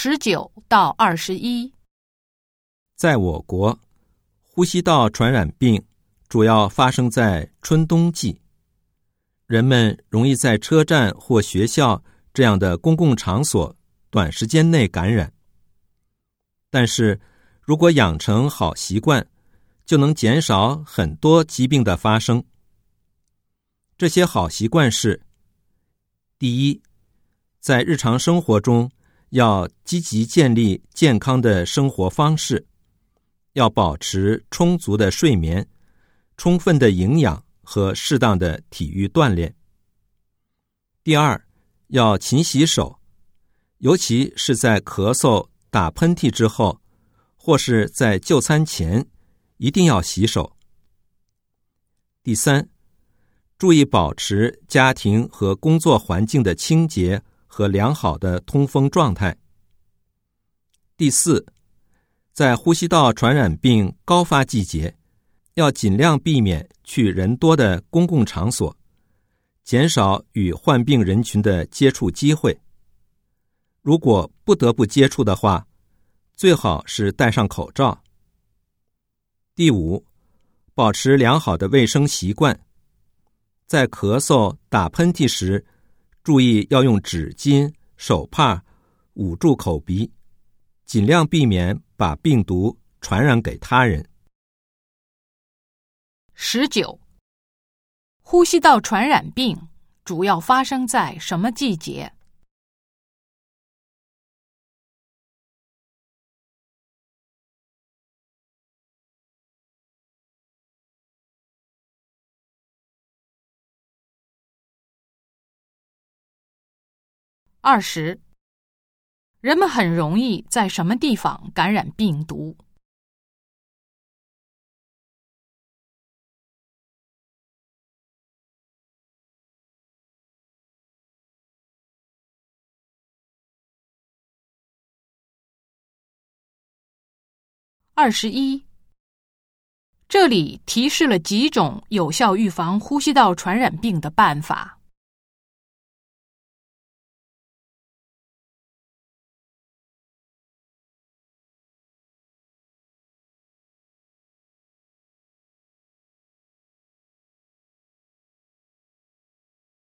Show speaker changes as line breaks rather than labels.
十九到二十一，
在我国，呼吸道传染病主要发生在春冬季，人们容易在车站或学校这样的公共场所短时间内感染。但是，如果养成好习惯，就能减少很多疾病的发生。这些好习惯是：第一，在日常生活中要积极建立健康的生活方式，要保持充足的睡眠、充分的营养和适当的体育锻炼。第二，要勤洗手，尤其是在咳嗽、打喷嚏之后，或是在就餐前。一定要洗手。第三，注意保持家庭和工作环境的清洁和良好的通风状态。第四，在呼吸道传染病高发季节，要尽量避免去人多的公共场所，减少与患病人群的接触机会。如果不得不接触的话，最好是戴上口罩。第五，保持良好的卫生习惯，在咳嗽、打喷嚏时，注意要用纸巾、手帕捂住口鼻，尽量避免把病毒传染给他人。
十九，呼吸道传染病主要发生在什么季节？二十，人们很容易在什么地方感染病毒？二十一，这里提示了几种有效预防呼吸道传染病的办法。